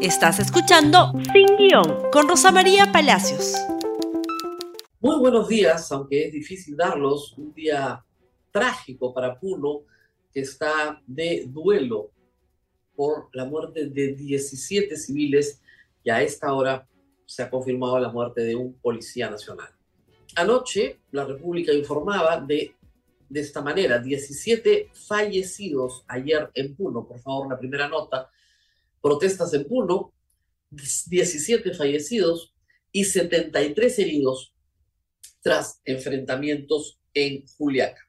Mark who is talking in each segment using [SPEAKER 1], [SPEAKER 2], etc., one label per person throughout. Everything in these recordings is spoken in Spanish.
[SPEAKER 1] Estás escuchando Sin Guión con Rosa María Palacios.
[SPEAKER 2] Muy buenos días, aunque es difícil darlos, un día trágico para Puno, que está de duelo por la muerte de 17 civiles y a esta hora se ha confirmado la muerte de un policía nacional. Anoche la República informaba de, de esta manera, 17 fallecidos ayer en Puno, por favor la primera nota, protestas en Puno, 17 fallecidos y 73 heridos tras enfrentamientos en Juliaca.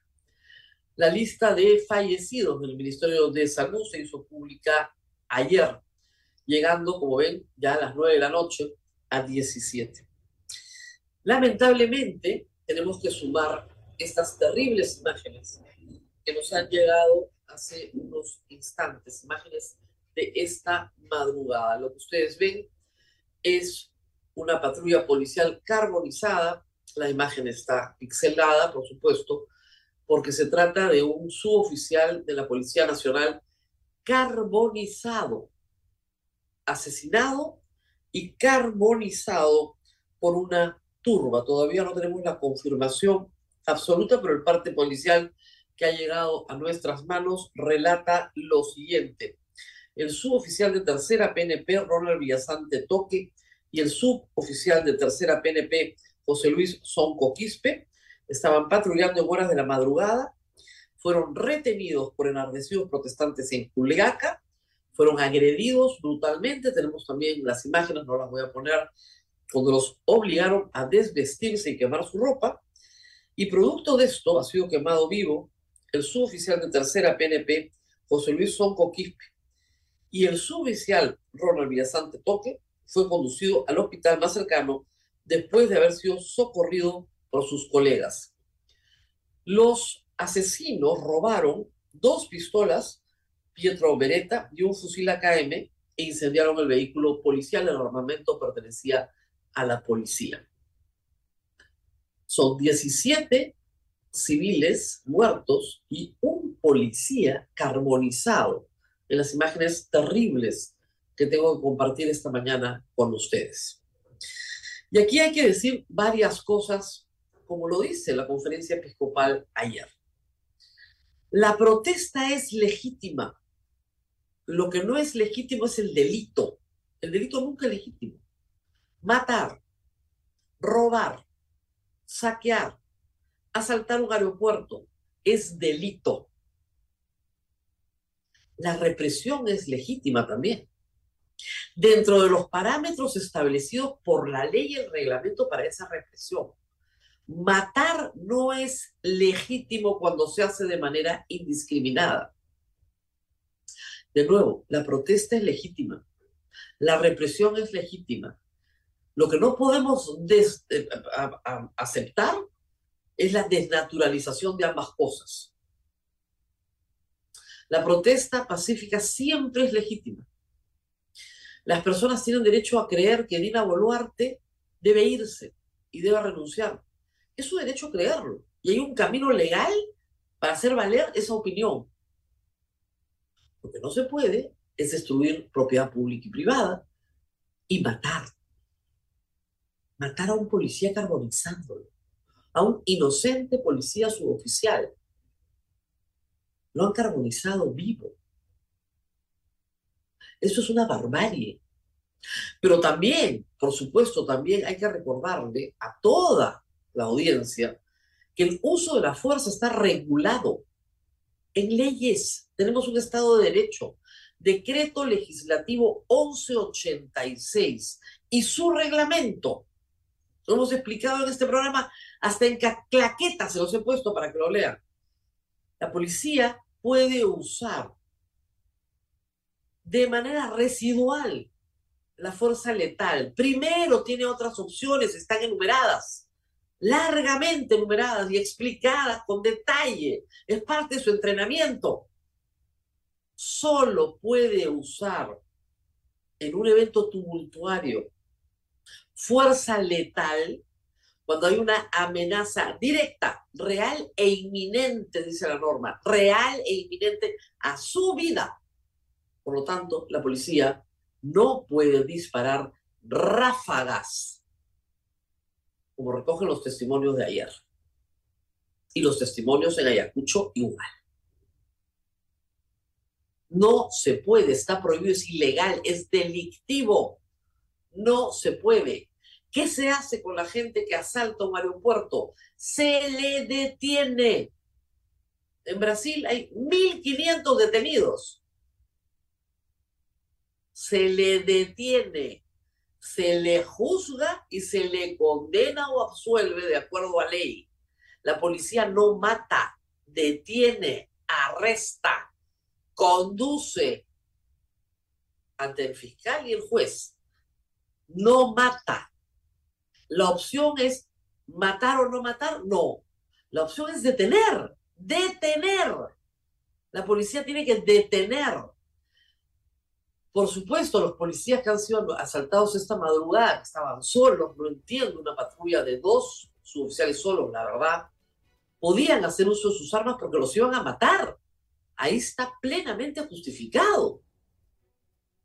[SPEAKER 2] La lista de fallecidos del Ministerio de Salud se hizo pública ayer, llegando, como ven, ya a las 9 de la noche a 17. Lamentablemente, tenemos que sumar estas terribles imágenes que nos han llegado hace unos instantes, imágenes esta madrugada. Lo que ustedes ven es una patrulla policial carbonizada. La imagen está pixelada, por supuesto, porque se trata de un suboficial de la Policía Nacional carbonizado, asesinado y carbonizado por una turba. Todavía no tenemos la confirmación absoluta, pero el parte policial que ha llegado a nuestras manos relata lo siguiente el suboficial de tercera PNP, Ronald Villasante Toque, y el suboficial de tercera PNP, José Luis Sonco Quispe, estaban patrullando en horas de la madrugada, fueron retenidos por enardecidos protestantes en Culiaca, fueron agredidos brutalmente, tenemos también las imágenes, no las voy a poner, cuando los obligaron a desvestirse y quemar su ropa, y producto de esto ha sido quemado vivo el suboficial de tercera PNP, José Luis Sonco Quispe, y el suboficial Ronald Villasante Toque fue conducido al hospital más cercano después de haber sido socorrido por sus colegas. Los asesinos robaron dos pistolas Pietro Beretta y un fusil AKM e incendiaron el vehículo policial. El armamento pertenecía a la policía. Son 17 civiles muertos y un policía carbonizado en las imágenes terribles que tengo que compartir esta mañana con ustedes. Y aquí hay que decir varias cosas, como lo dice la conferencia episcopal ayer. La protesta es legítima. Lo que no es legítimo es el delito. El delito nunca es legítimo. Matar, robar, saquear, asaltar un aeropuerto es delito la represión es legítima también. Dentro de los parámetros establecidos por la ley y el reglamento para esa represión, matar no es legítimo cuando se hace de manera indiscriminada. De nuevo, la protesta es legítima, la represión es legítima. Lo que no podemos eh, aceptar es la desnaturalización de ambas cosas. La protesta pacífica siempre es legítima. Las personas tienen derecho a creer que Dina Boluarte debe irse y debe renunciar. Es su derecho a creerlo. Y hay un camino legal para hacer valer esa opinión. Lo que no se puede es destruir propiedad pública y privada y matar. Matar a un policía carbonizándolo, a un inocente policía suboficial lo han carbonizado vivo. Eso es una barbarie. Pero también, por supuesto, también hay que recordarle a toda la audiencia que el uso de la fuerza está regulado en leyes. Tenemos un Estado de Derecho, decreto legislativo 1186 y su reglamento. Lo hemos explicado en este programa, hasta en claquetas se los he puesto para que lo lean. La policía puede usar de manera residual la fuerza letal. Primero tiene otras opciones, están enumeradas, largamente enumeradas y explicadas con detalle. Es parte de su entrenamiento. Solo puede usar en un evento tumultuario fuerza letal cuando hay una amenaza directa, real e inminente, dice la norma, real e inminente a su vida. Por lo tanto, la policía no puede disparar ráfagas, como recogen los testimonios de ayer. Y los testimonios en Ayacucho igual. No se puede, está prohibido, es ilegal, es delictivo. No se puede. ¿Qué se hace con la gente que asalta un aeropuerto? Se le detiene. En Brasil hay 1.500 detenidos. Se le detiene, se le juzga y se le condena o absuelve de acuerdo a ley. La policía no mata, detiene, arresta conduce ante el fiscal y el juez. No mata. La opción es matar o no matar. No. La opción es detener. Detener. La policía tiene que detener. Por supuesto, los policías que han sido asaltados esta madrugada, estaban solos, no entiendo, una patrulla de dos suboficiales solos, la verdad, podían hacer uso de sus armas porque los iban a matar ahí está plenamente justificado.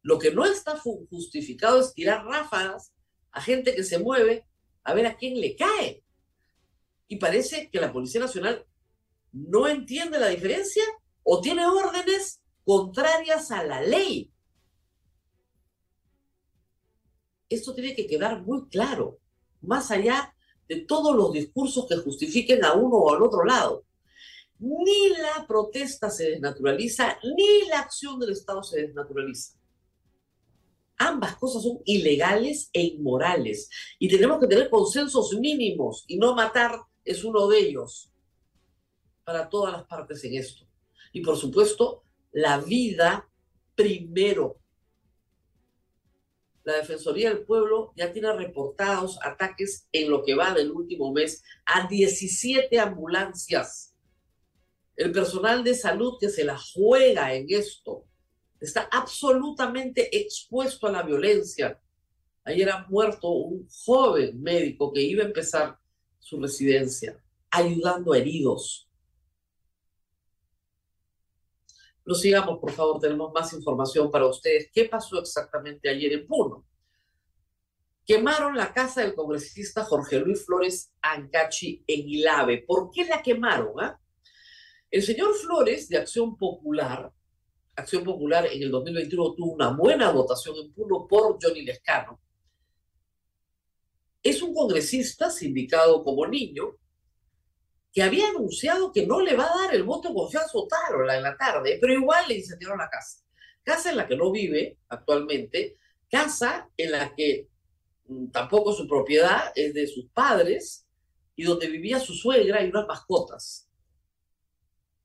[SPEAKER 2] Lo que no está justificado es tirar ráfagas a gente que se mueve a ver a quién le cae. Y parece que la Policía Nacional no entiende la diferencia o tiene órdenes contrarias a la ley. Esto tiene que quedar muy claro, más allá de todos los discursos que justifiquen a uno o al otro lado ni la protesta se desnaturaliza, ni la acción del Estado se desnaturaliza. Ambas cosas son ilegales e inmorales y tenemos que tener consensos mínimos y no matar es uno de ellos para todas las partes en esto. Y por supuesto, la vida primero. La Defensoría del Pueblo ya tiene reportados ataques en lo que va del último mes a 17 ambulancias el personal de salud que se la juega en esto está absolutamente expuesto a la violencia. Ayer ha muerto un joven médico que iba a empezar su residencia, ayudando a heridos. Prosigamos, por favor, tenemos más información para ustedes. ¿Qué pasó exactamente ayer en Puno? Quemaron la casa del congresista Jorge Luis Flores Ancachi en Ilave. ¿Por qué la quemaron? Ah? El señor Flores, de Acción Popular, Acción Popular en el 2021 tuvo una buena votación en Puno por Johnny Lescano. Es un congresista sindicado como niño que había anunciado que no le va a dar el voto de confianza a Otárola en la tarde, pero igual le incendiaron la casa. Casa en la que no vive actualmente, casa en la que mm, tampoco su propiedad es de sus padres y donde vivía su suegra y unas mascotas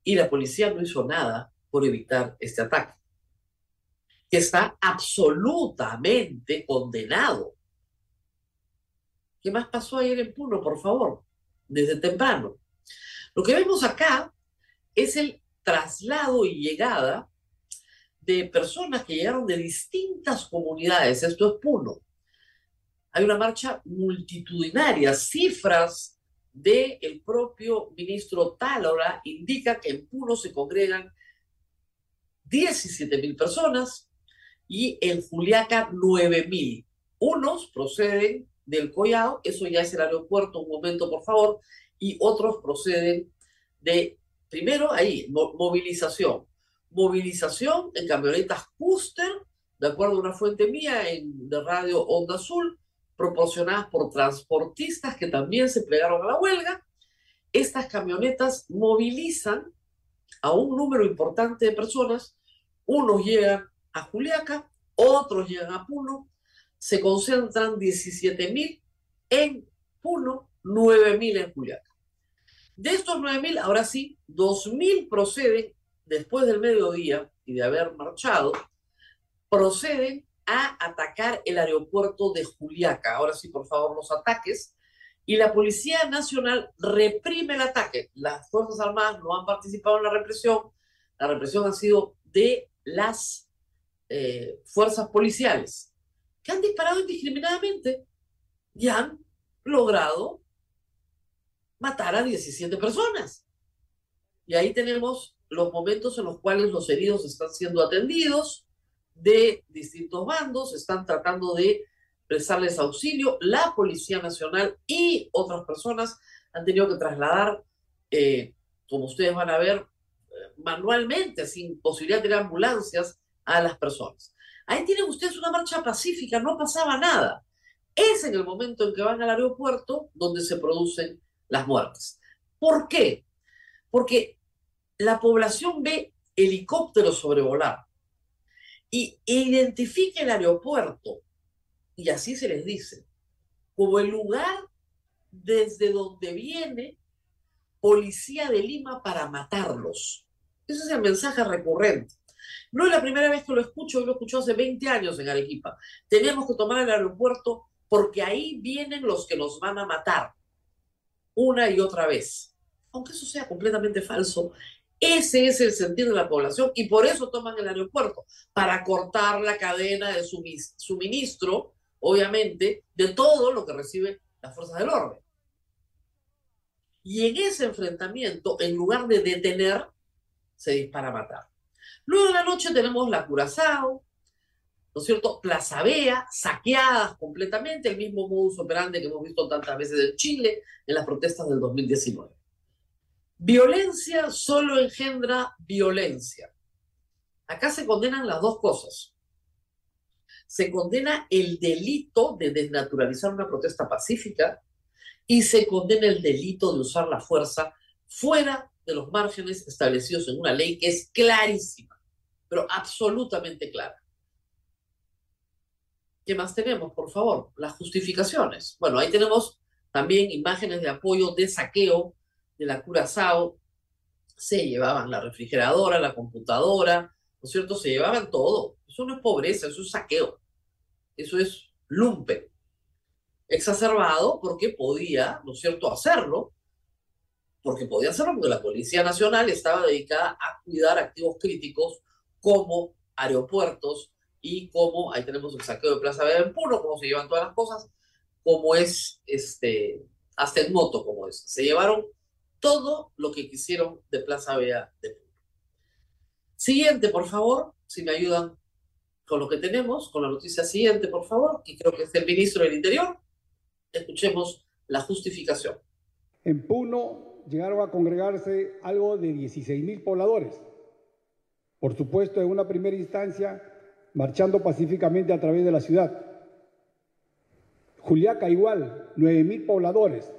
[SPEAKER 2] y la policía no hizo nada por evitar este ataque, que está absolutamente condenado. ¿Qué más pasó ayer en Puno, por favor? Desde temprano. Lo que vemos acá es el traslado y llegada de personas que llegaron de distintas comunidades. Esto es Puno. Hay una marcha multitudinaria, cifras del propio ministro Tálora indica que en Puno se congregan 17 mil personas y en Juliaca 9 mil. Unos proceden del Collao, eso ya es el aeropuerto, un momento por favor, y otros proceden de, primero ahí, movilización. Movilización en camionetas Custer, de acuerdo a una fuente mía en, de radio Onda Azul, proporcionadas por transportistas que también se plegaron a la huelga. Estas camionetas movilizan a un número importante de personas. Unos llegan a Juliaca, otros llegan a Puno. Se concentran 17 mil en Puno, 9 mil en Juliaca. De estos 9 mil, ahora sí, 2 mil proceden después del mediodía y de haber marchado, proceden a atacar el aeropuerto de Juliaca. Ahora sí, por favor, los ataques. Y la Policía Nacional reprime el ataque. Las Fuerzas Armadas no han participado en la represión. La represión ha sido de las eh, fuerzas policiales, que han disparado indiscriminadamente y han logrado matar a 17 personas. Y ahí tenemos los momentos en los cuales los heridos están siendo atendidos, de distintos bandos, están tratando de prestarles auxilio. La Policía Nacional y otras personas han tenido que trasladar, eh, como ustedes van a ver, manualmente, sin posibilidad de tener ambulancias, a las personas. Ahí tienen ustedes una marcha pacífica, no pasaba nada. Es en el momento en que van al aeropuerto donde se producen las muertes. ¿Por qué? Porque la población ve helicópteros sobrevolar y identifica el aeropuerto, y así se les dice, como el lugar desde donde viene policía de Lima para matarlos. Ese es el mensaje recurrente. No es la primera vez que lo escucho, yo lo escucho hace 20 años en Arequipa. Tenemos que tomar el aeropuerto porque ahí vienen los que nos van a matar una y otra vez. Aunque eso sea completamente falso, ese es el sentido de la población y por eso toman el aeropuerto, para cortar la cadena de suministro, obviamente, de todo lo que recibe las fuerzas del orden. Y en ese enfrentamiento, en lugar de detener, se dispara a matar. Luego de la noche tenemos la Curazao, ¿no es cierto? Plaza Vea, saqueadas completamente, el mismo modus operandi que hemos visto tantas veces en Chile en las protestas del 2019. Violencia solo engendra violencia. Acá se condenan las dos cosas. Se condena el delito de desnaturalizar una protesta pacífica y se condena el delito de usar la fuerza fuera de los márgenes establecidos en una ley que es clarísima, pero absolutamente clara. ¿Qué más tenemos, por favor? Las justificaciones. Bueno, ahí tenemos también imágenes de apoyo de saqueo de la Curazao. Se llevaban la refrigeradora, la computadora, ¿no es cierto? Se llevaban todo. Eso no es pobreza, eso es saqueo. Eso es lumpen. Exacerbado porque podía, ¿no es cierto?, hacerlo porque podía hacerlo porque la Policía Nacional estaba dedicada a cuidar activos críticos como aeropuertos y como, ahí tenemos el saqueo de Plaza Vea en Puno, como se llevan todas las cosas, como es este, hasta en moto, como es. Se llevaron todo lo que quisieron de Plaza Vea de Puno. Siguiente, por favor, si me ayudan con lo que tenemos, con la noticia siguiente, por favor, y creo que es el ministro del Interior. Escuchemos la justificación.
[SPEAKER 3] En Puno llegaron a congregarse algo de 16 mil pobladores. Por supuesto, en una primera instancia, marchando pacíficamente a través de la ciudad. Juliaca igual, 9 mil pobladores,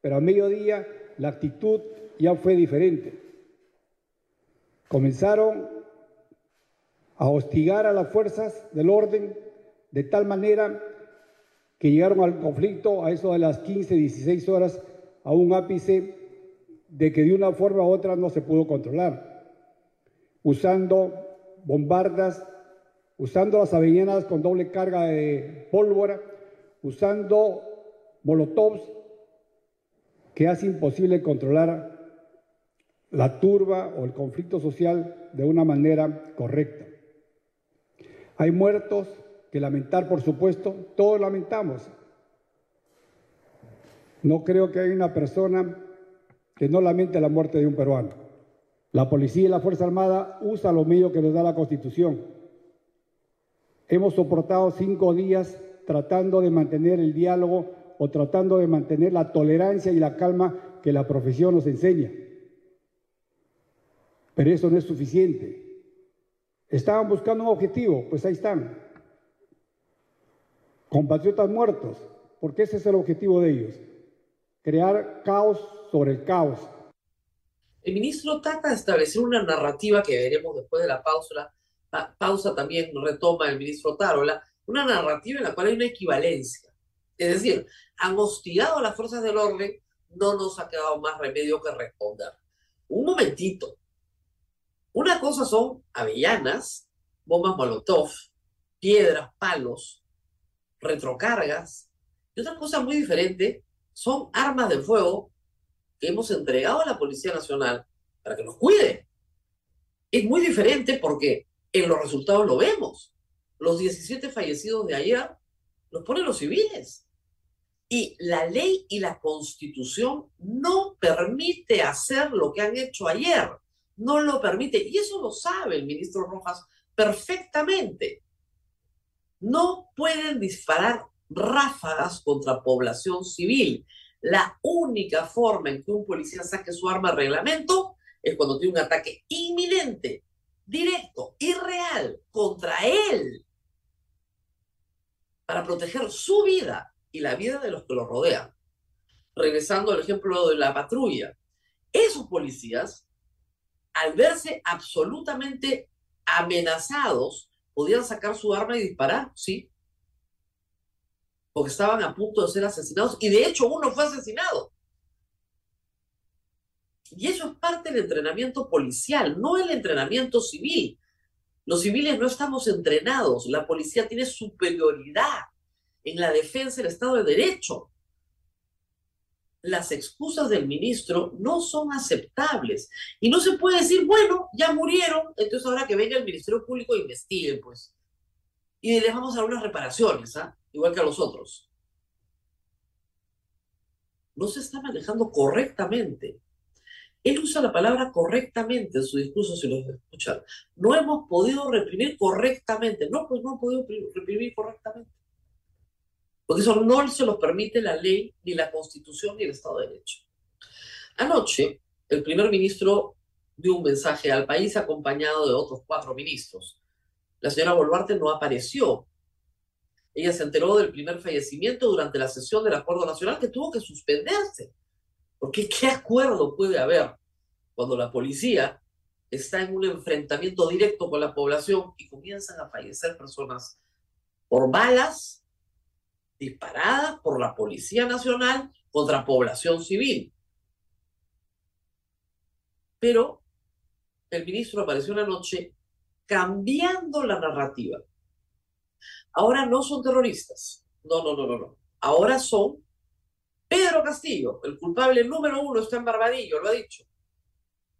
[SPEAKER 3] pero a mediodía la actitud ya fue diferente. Comenzaron a hostigar a las fuerzas del orden de tal manera que llegaron al conflicto a eso de las 15, 16 horas a un ápice de que de una forma u otra no se pudo controlar, usando bombardas, usando las avellanas con doble carga de pólvora, usando molotovs que hace imposible controlar la turba o el conflicto social de una manera correcta. Hay muertos que lamentar, por supuesto, todos lamentamos. No creo que haya una persona que no lamente la muerte de un peruano. La policía y la Fuerza Armada usan los medios que nos da la Constitución. Hemos soportado cinco días tratando de mantener el diálogo o tratando de mantener la tolerancia y la calma que la profesión nos enseña. Pero eso no es suficiente. Estaban buscando un objetivo, pues ahí están. Compatriotas muertos, porque ese es el objetivo de ellos. Crear caos sobre el caos.
[SPEAKER 2] El ministro trata de establecer una narrativa que veremos después de la pausa. La pausa también retoma el ministro Tarola, una narrativa en la cual hay una equivalencia. Es decir, han hostigado a las fuerzas del orden, no nos ha quedado más remedio que responder. Un momentito. Una cosa son avellanas, bombas molotov, piedras, palos, retrocargas. Y otra cosa muy diferente son armas de fuego hemos entregado a la Policía Nacional para que nos cuide. Es muy diferente porque en los resultados lo vemos. Los 17 fallecidos de ayer los ponen los civiles. Y la ley y la constitución no permite hacer lo que han hecho ayer. No lo permite. Y eso lo sabe el ministro Rojas perfectamente. No pueden disparar ráfagas contra población civil. La única forma en que un policía saque su arma de reglamento es cuando tiene un ataque inminente, directo y real contra él para proteger su vida y la vida de los que lo rodean. Regresando al ejemplo de la patrulla, esos policías, al verse absolutamente amenazados, podían sacar su arma y disparar, sí, porque estaban a punto de ser asesinados y de hecho uno fue asesinado. Y eso es parte del entrenamiento policial, no el entrenamiento civil. Los civiles no estamos entrenados, la policía tiene superioridad en la defensa del Estado de Derecho. Las excusas del ministro no son aceptables. Y no se puede decir, bueno, ya murieron, entonces ahora que venga el Ministerio Público investigue, pues. Y les vamos a dar unas reparaciones, ¿ah? igual que a los otros. No se está manejando correctamente. Él usa la palabra correctamente en su discurso, si lo escuchan. No hemos podido reprimir correctamente. No, pues no hemos podido reprimir correctamente. Porque eso no se los permite la ley, ni la constitución, ni el Estado de Derecho. Anoche, el primer ministro dio un mensaje al país acompañado de otros cuatro ministros. La señora Boluarte no apareció ella se enteró del primer fallecimiento durante la sesión del Acuerdo Nacional que tuvo que suspenderse. Porque ¿qué acuerdo puede haber cuando la policía está en un enfrentamiento directo con la población y comienzan a fallecer personas por balas disparadas por la Policía Nacional contra población civil? Pero el ministro apareció una noche cambiando la narrativa ahora no son terroristas. No, no, no, no, no. Ahora son Pedro Castillo, el culpable número uno está en Barbadillo, lo ha dicho.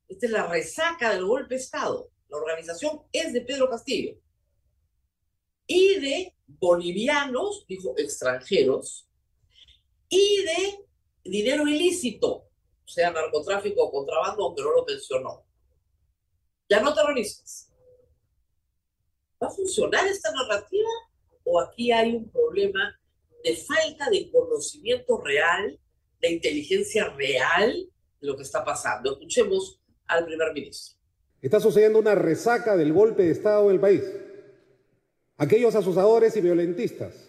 [SPEAKER 2] Esta es la resaca del golpe de Estado. La organización es de Pedro Castillo. Y de bolivianos, dijo extranjeros, y de dinero ilícito, sea narcotráfico o contrabando, aunque no lo mencionó. Ya no terroristas. ¿Va a funcionar esta narrativa? o aquí hay un problema de falta de conocimiento real, de inteligencia real de lo que está pasando. Escuchemos al primer ministro.
[SPEAKER 4] Está sucediendo una resaca del golpe de Estado en el país. Aquellos asusadores y violentistas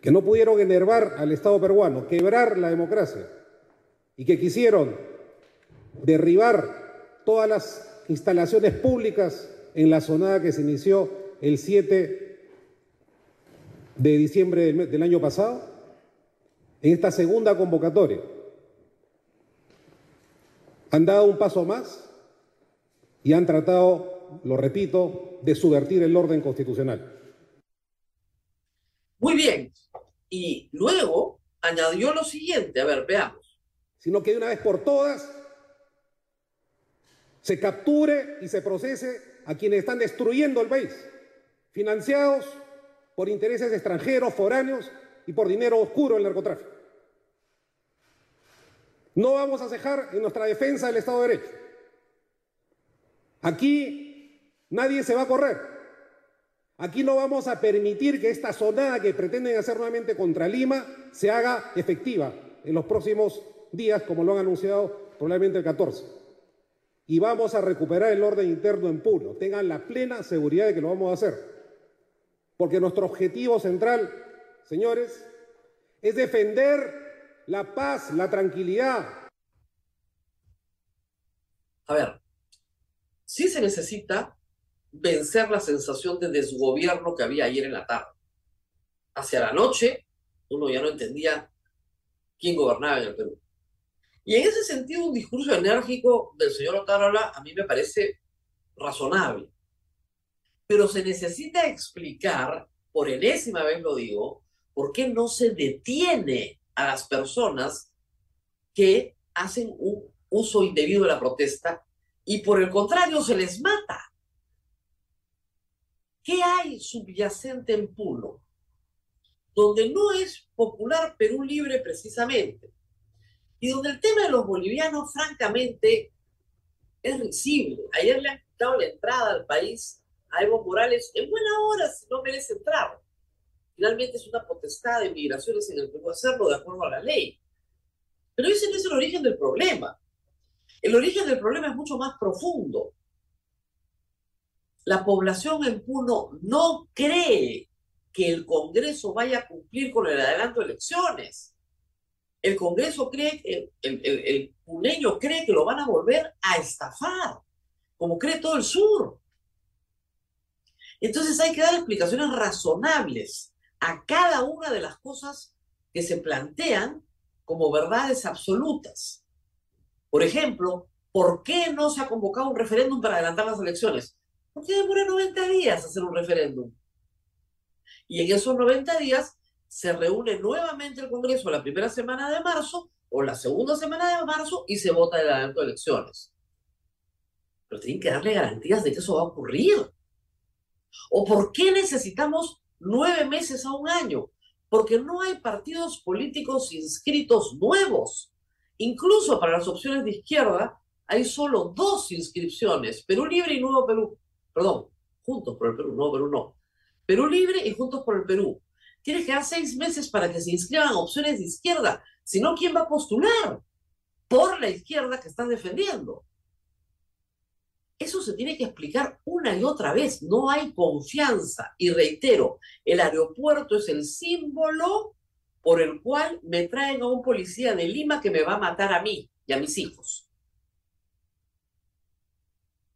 [SPEAKER 4] que no pudieron enervar al Estado peruano, quebrar la democracia y que quisieron derribar todas las instalaciones públicas en la zonada que se inició el 7 de diciembre del, año pasado, en esta segunda convocatoria. Han dado un paso más y han tratado, lo repito, de subvertir el orden constitucional.
[SPEAKER 2] Muy bien. Y luego añadió lo siguiente, a ver, veamos.
[SPEAKER 4] Sino que de una vez por todas se capture y se procese a quienes están destruyendo el país, financiados por intereses extranjeros, foráneos y por dinero oscuro el narcotráfico. No vamos a cejar en nuestra defensa del Estado de Derecho. Aquí nadie se va a correr. Aquí no vamos a permitir que esta sonada que pretenden hacer nuevamente contra Lima se haga efectiva en los próximos días, como lo han anunciado probablemente el 14. Y vamos a recuperar el orden interno en Puno. Tengan la plena seguridad de que lo vamos a hacer. Porque nuestro objetivo central, señores, es defender la paz, la tranquilidad.
[SPEAKER 2] A ver, sí se necesita vencer la sensación de desgobierno que había ayer en la tarde. Hacia la noche, uno ya no entendía quién gobernaba en el Perú. Y en ese sentido, un discurso enérgico del señor Otárola a mí me parece razonable pero se necesita explicar, por enésima vez lo digo, por qué no se detiene a las personas que hacen un uso indebido de la protesta y por el contrario se les mata. ¿Qué hay subyacente en Puno? Donde no es popular Perú libre precisamente. Y donde el tema de los bolivianos, francamente, es risible. Ayer le han quitado la entrada al país a Evo Morales en buena hora si no merece entrar. Finalmente es una potestad de migraciones en el Perú hacerlo de acuerdo a la ley. Pero ese no es el origen del problema. El origen del problema es mucho más profundo. La población en Puno no cree que el Congreso vaya a cumplir con el adelanto de elecciones. El Congreso cree, el, el, el, cree que lo van a volver a estafar, como cree todo el sur. Entonces hay que dar explicaciones razonables a cada una de las cosas que se plantean como verdades absolutas. Por ejemplo, ¿por qué no se ha convocado un referéndum para adelantar las elecciones? Porque demora 90 días hacer un referéndum. Y en esos 90 días se reúne nuevamente el Congreso la primera semana de marzo o la segunda semana de marzo y se vota el adelanto de elecciones. Pero tienen que darle garantías de que eso va a ocurrir. ¿O por qué necesitamos nueve meses a un año? Porque no hay partidos políticos inscritos nuevos. Incluso para las opciones de izquierda hay solo dos inscripciones, Perú Libre y Nuevo Perú. Perdón, Juntos por el Perú, Nuevo Perú no. Perú Libre y Juntos por el Perú. Tienes que dar seis meses para que se inscriban opciones de izquierda. Si no, ¿quién va a postular? Por la izquierda que están defendiendo. Eso se tiene que explicar una y otra vez. No hay confianza. Y reitero, el aeropuerto es el símbolo por el cual me traen a un policía de Lima que me va a matar a mí y a mis hijos.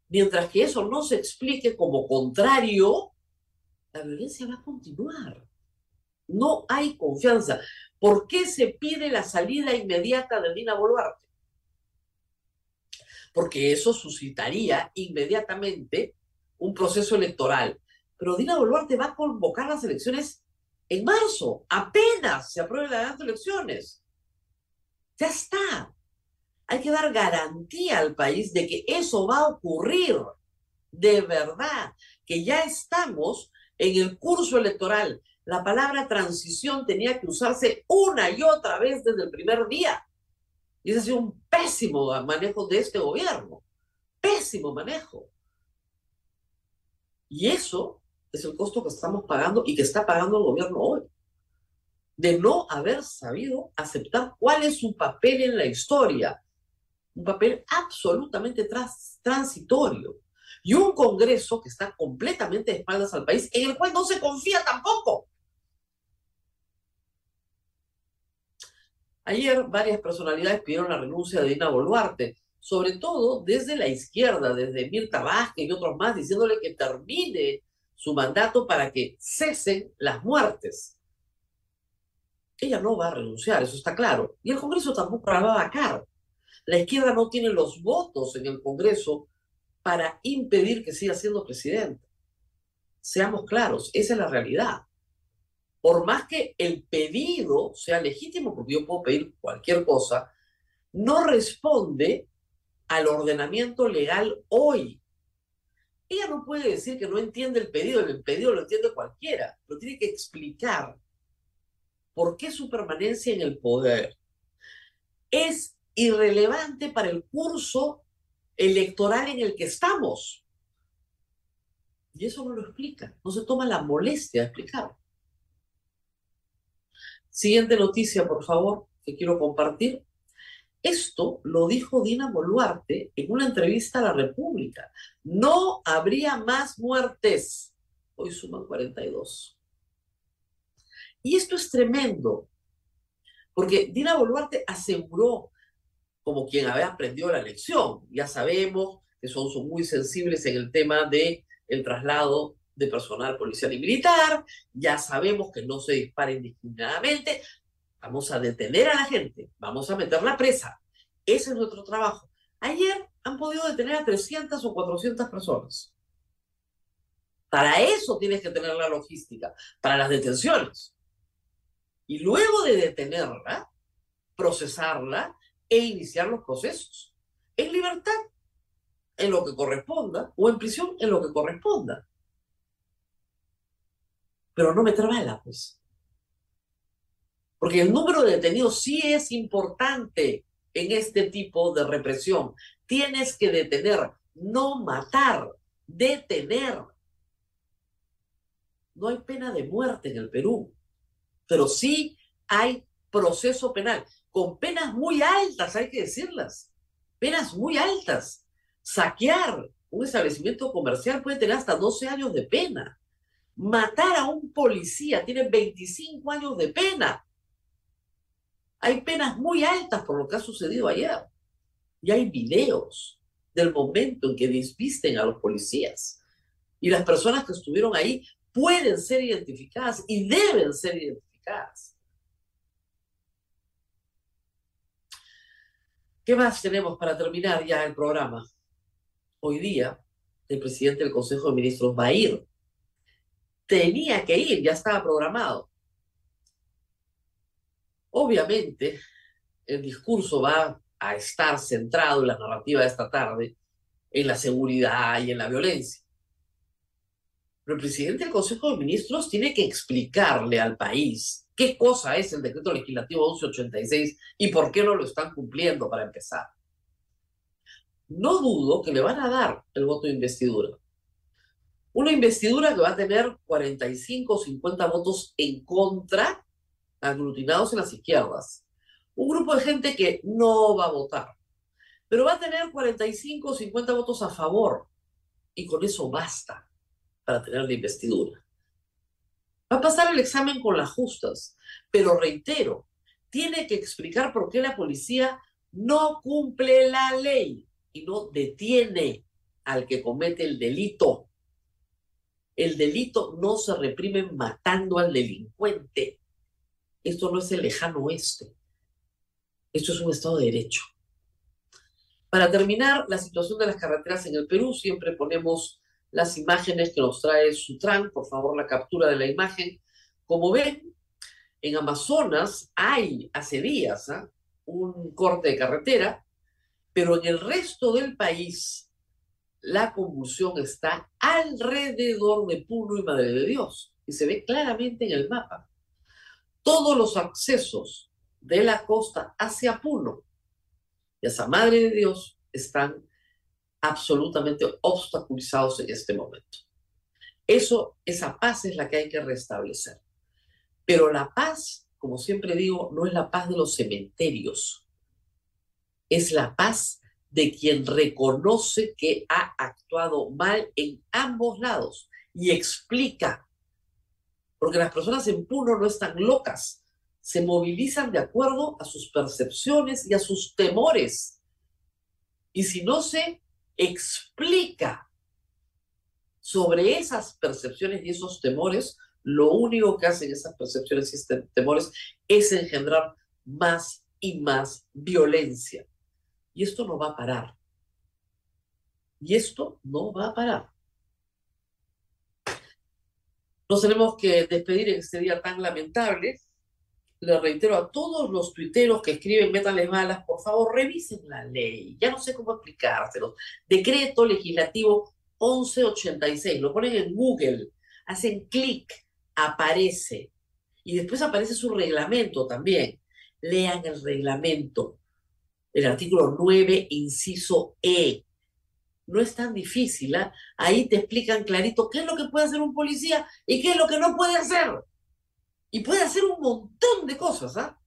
[SPEAKER 2] Mientras que eso no se explique como contrario, la violencia va a continuar. No hay confianza. ¿Por qué se pide la salida inmediata de Dina Boluarte? Porque eso suscitaría inmediatamente un proceso electoral. Pero Dina Boluarte va a convocar las elecciones en marzo. Apenas se aprueben las elecciones. Ya está. Hay que dar garantía al país de que eso va a ocurrir. De verdad, que ya estamos en el curso electoral, la palabra transición tenía que usarse una y otra vez desde el primer día. Y ese ha sido un pésimo manejo de este gobierno. Pésimo manejo. Y eso es el costo que estamos pagando y que está pagando el gobierno hoy. De no haber sabido aceptar cuál es su papel en la historia. Un papel absolutamente transitorio y un Congreso que está completamente de espaldas al país, en el cual no se confía tampoco. Ayer varias personalidades pidieron la renuncia de Dina Boluarte, sobre todo desde la izquierda, desde Mirta Vázquez y otros más, diciéndole que termine su mandato para que cesen las muertes. Ella no va a renunciar, eso está claro. Y el Congreso tampoco la va a vacar. La izquierda no tiene los votos en el Congreso para impedir que siga siendo presidente. Seamos claros, esa es la realidad. Por más que el pedido sea legítimo, porque yo puedo pedir cualquier cosa, no responde al ordenamiento legal hoy. Ella no puede decir que no entiende el pedido, el pedido lo entiende cualquiera, pero tiene que explicar por qué su permanencia en el poder es irrelevante para el curso electoral en el que estamos. Y eso no lo explica, no se toma la molestia de explicarlo. Siguiente noticia, por favor, que quiero compartir. Esto lo dijo Dina Boluarte en una entrevista a la República. No habría más muertes. Hoy suman 42. Y esto es tremendo, porque Dina Boluarte aseguró como quien había aprendido la lección. Ya sabemos que son, son muy sensibles en el tema de el traslado de personal policial y militar, ya sabemos que no se dispara indiscriminadamente, vamos a detener a la gente, vamos a meterla presa. Ese es nuestro trabajo. Ayer han podido detener a 300 o 400 personas. Para eso tienes que tener la logística, para las detenciones. Y luego de detenerla, procesarla e iniciar los procesos. En libertad, en lo que corresponda, o en prisión, en lo que corresponda. Pero no me bala, pues. Porque el número de detenidos sí es importante en este tipo de represión. Tienes que detener, no matar, detener. no hay pena de muerte en el Perú, pero sí hay proceso penal, con penas muy altas, hay que decirlas, penas muy altas. Saquear un establecimiento comercial puede tener hasta 12 años de pena. Matar a un policía tiene 25 años de pena. Hay penas muy altas por lo que ha sucedido ayer. Y hay videos del momento en que desvisten a los policías. Y las personas que estuvieron ahí pueden ser identificadas y deben ser identificadas. ¿Qué más tenemos para terminar ya el programa? Hoy día, el presidente del Consejo de Ministros va a ir. Tenía que ir, ya estaba programado. Obviamente, el discurso va a estar centrado en la narrativa de esta tarde, en la seguridad y en la violencia. Pero el presidente del Consejo de Ministros tiene que explicarle al país qué cosa es el decreto legislativo 1186 y por qué no lo están cumpliendo para empezar. No dudo que le van a dar el voto de investidura. Una investidura que va a tener 45 o 50 votos en contra, aglutinados en las izquierdas un grupo de gente que no va a votar, pero va a tener 45 o 50 votos a favor y con eso basta para tener la investidura. Va a pasar el examen con las justas, pero reitero, tiene que explicar por qué la policía no cumple la ley y no detiene al que comete el delito. El delito no se reprime matando al delincuente. Esto no es el lejano oeste. Esto es un Estado de Derecho. Para terminar, la situación de las carreteras en el Perú, siempre ponemos las imágenes que nos trae Sutran, por favor la captura de la imagen. Como ven, en Amazonas hay hace días ¿ah? un corte de carretera, pero en el resto del país la convulsión está alrededor de Puno y Madre de Dios, y se ve claramente en el mapa. Todos los accesos de la costa hacia Puno y esa Madre de Dios están absolutamente obstaculizados en este momento. Eso, esa paz es la que hay que restablecer. Pero la paz, como siempre digo, no es la paz de los cementerios. Es la paz de quien reconoce que ha actuado mal en ambos lados y explica. Porque las personas en Puno no están locas, se movilizan de acuerdo a sus percepciones y a sus temores. Y si no se explica sobre esas percepciones y esos temores, lo único que hacen esas percepciones y temores es engendrar más y más violencia. Y esto no va a parar. Y esto no va a parar. Nos tenemos que despedir en este día tan lamentable le reitero a todos los tuiteros que escriben métales malas, por favor, revisen la ley. Ya no sé cómo explicárselos. Decreto legislativo 1186. Lo ponen en Google, hacen clic, aparece. Y después aparece su reglamento también. Lean el reglamento. El artículo 9, inciso E. No es tan difícil, ¿ah? Ahí te explican clarito qué es lo que puede hacer un policía y qué es lo que no puede hacer. Y puede hacer un montón de cosas, ¿ah?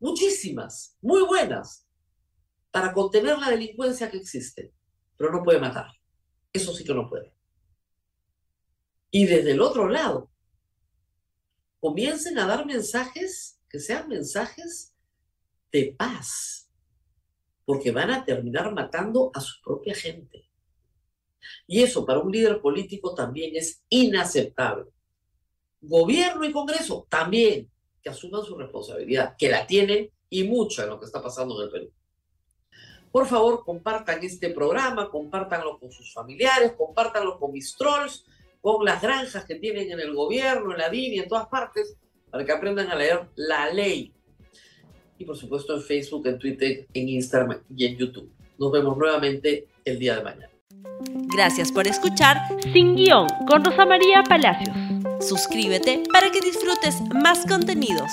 [SPEAKER 2] Muchísimas, muy buenas, para contener la delincuencia que existe, pero no puede matar. Eso sí que no puede. Y desde el otro lado, comiencen a dar mensajes que sean mensajes de paz, porque van a terminar matando a su propia gente. Y eso para un líder político también es inaceptable gobierno y Congreso también que asuman su responsabilidad, que la tienen y mucho en lo que está pasando en el Perú. Por favor, compartan este programa, compártanlo con sus familiares, compártanlo con mis trolls, con las granjas que tienen en el gobierno, en la DINI, en todas partes, para que aprendan a leer la ley. Y por supuesto en Facebook, en Twitter, en Instagram y en YouTube. Nos vemos nuevamente el día de mañana.
[SPEAKER 1] Gracias por escuchar Sin Guión con Rosa María Palacios. Suscríbete para que disfrutes más contenidos.